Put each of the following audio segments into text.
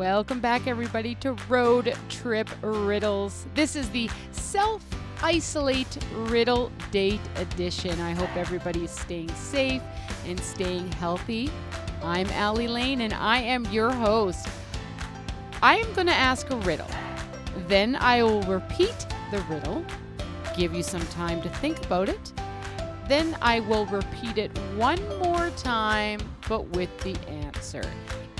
Welcome back, everybody, to Road Trip Riddles. This is the self isolate riddle date edition. I hope everybody is staying safe and staying healthy. I'm Allie Lane, and I am your host. I am going to ask a riddle. Then I will repeat the riddle, give you some time to think about it. Then I will repeat it one more time, but with the answer.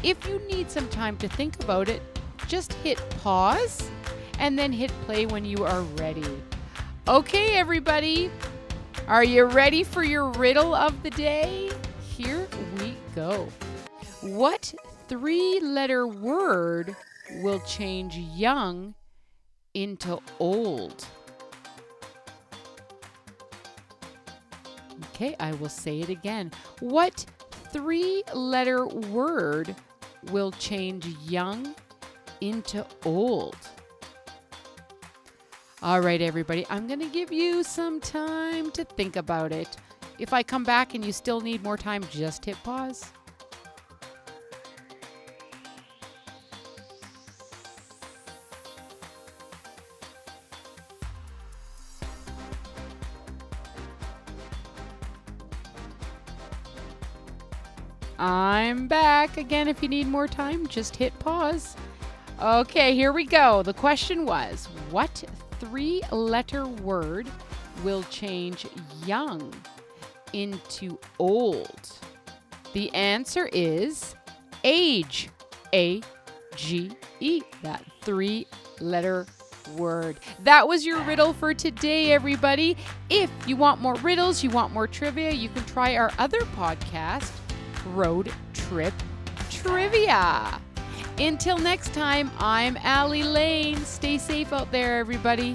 If you need some time to think about it, just hit pause and then hit play when you are ready. Okay, everybody, are you ready for your riddle of the day? Here we go. What three letter word will change young into old? Okay, I will say it again. What three letter word will change young into old. All right, everybody, I'm going to give you some time to think about it. If I come back and you still need more time, just hit pause. I'm back again. If you need more time, just hit pause. Okay, here we go. The question was What three letter word will change young into old? The answer is age. A G E. That three letter word. That was your riddle for today, everybody. If you want more riddles, you want more trivia, you can try our other podcast road trip trivia. Until next time, I'm Allie Lane. Stay safe out there, everybody.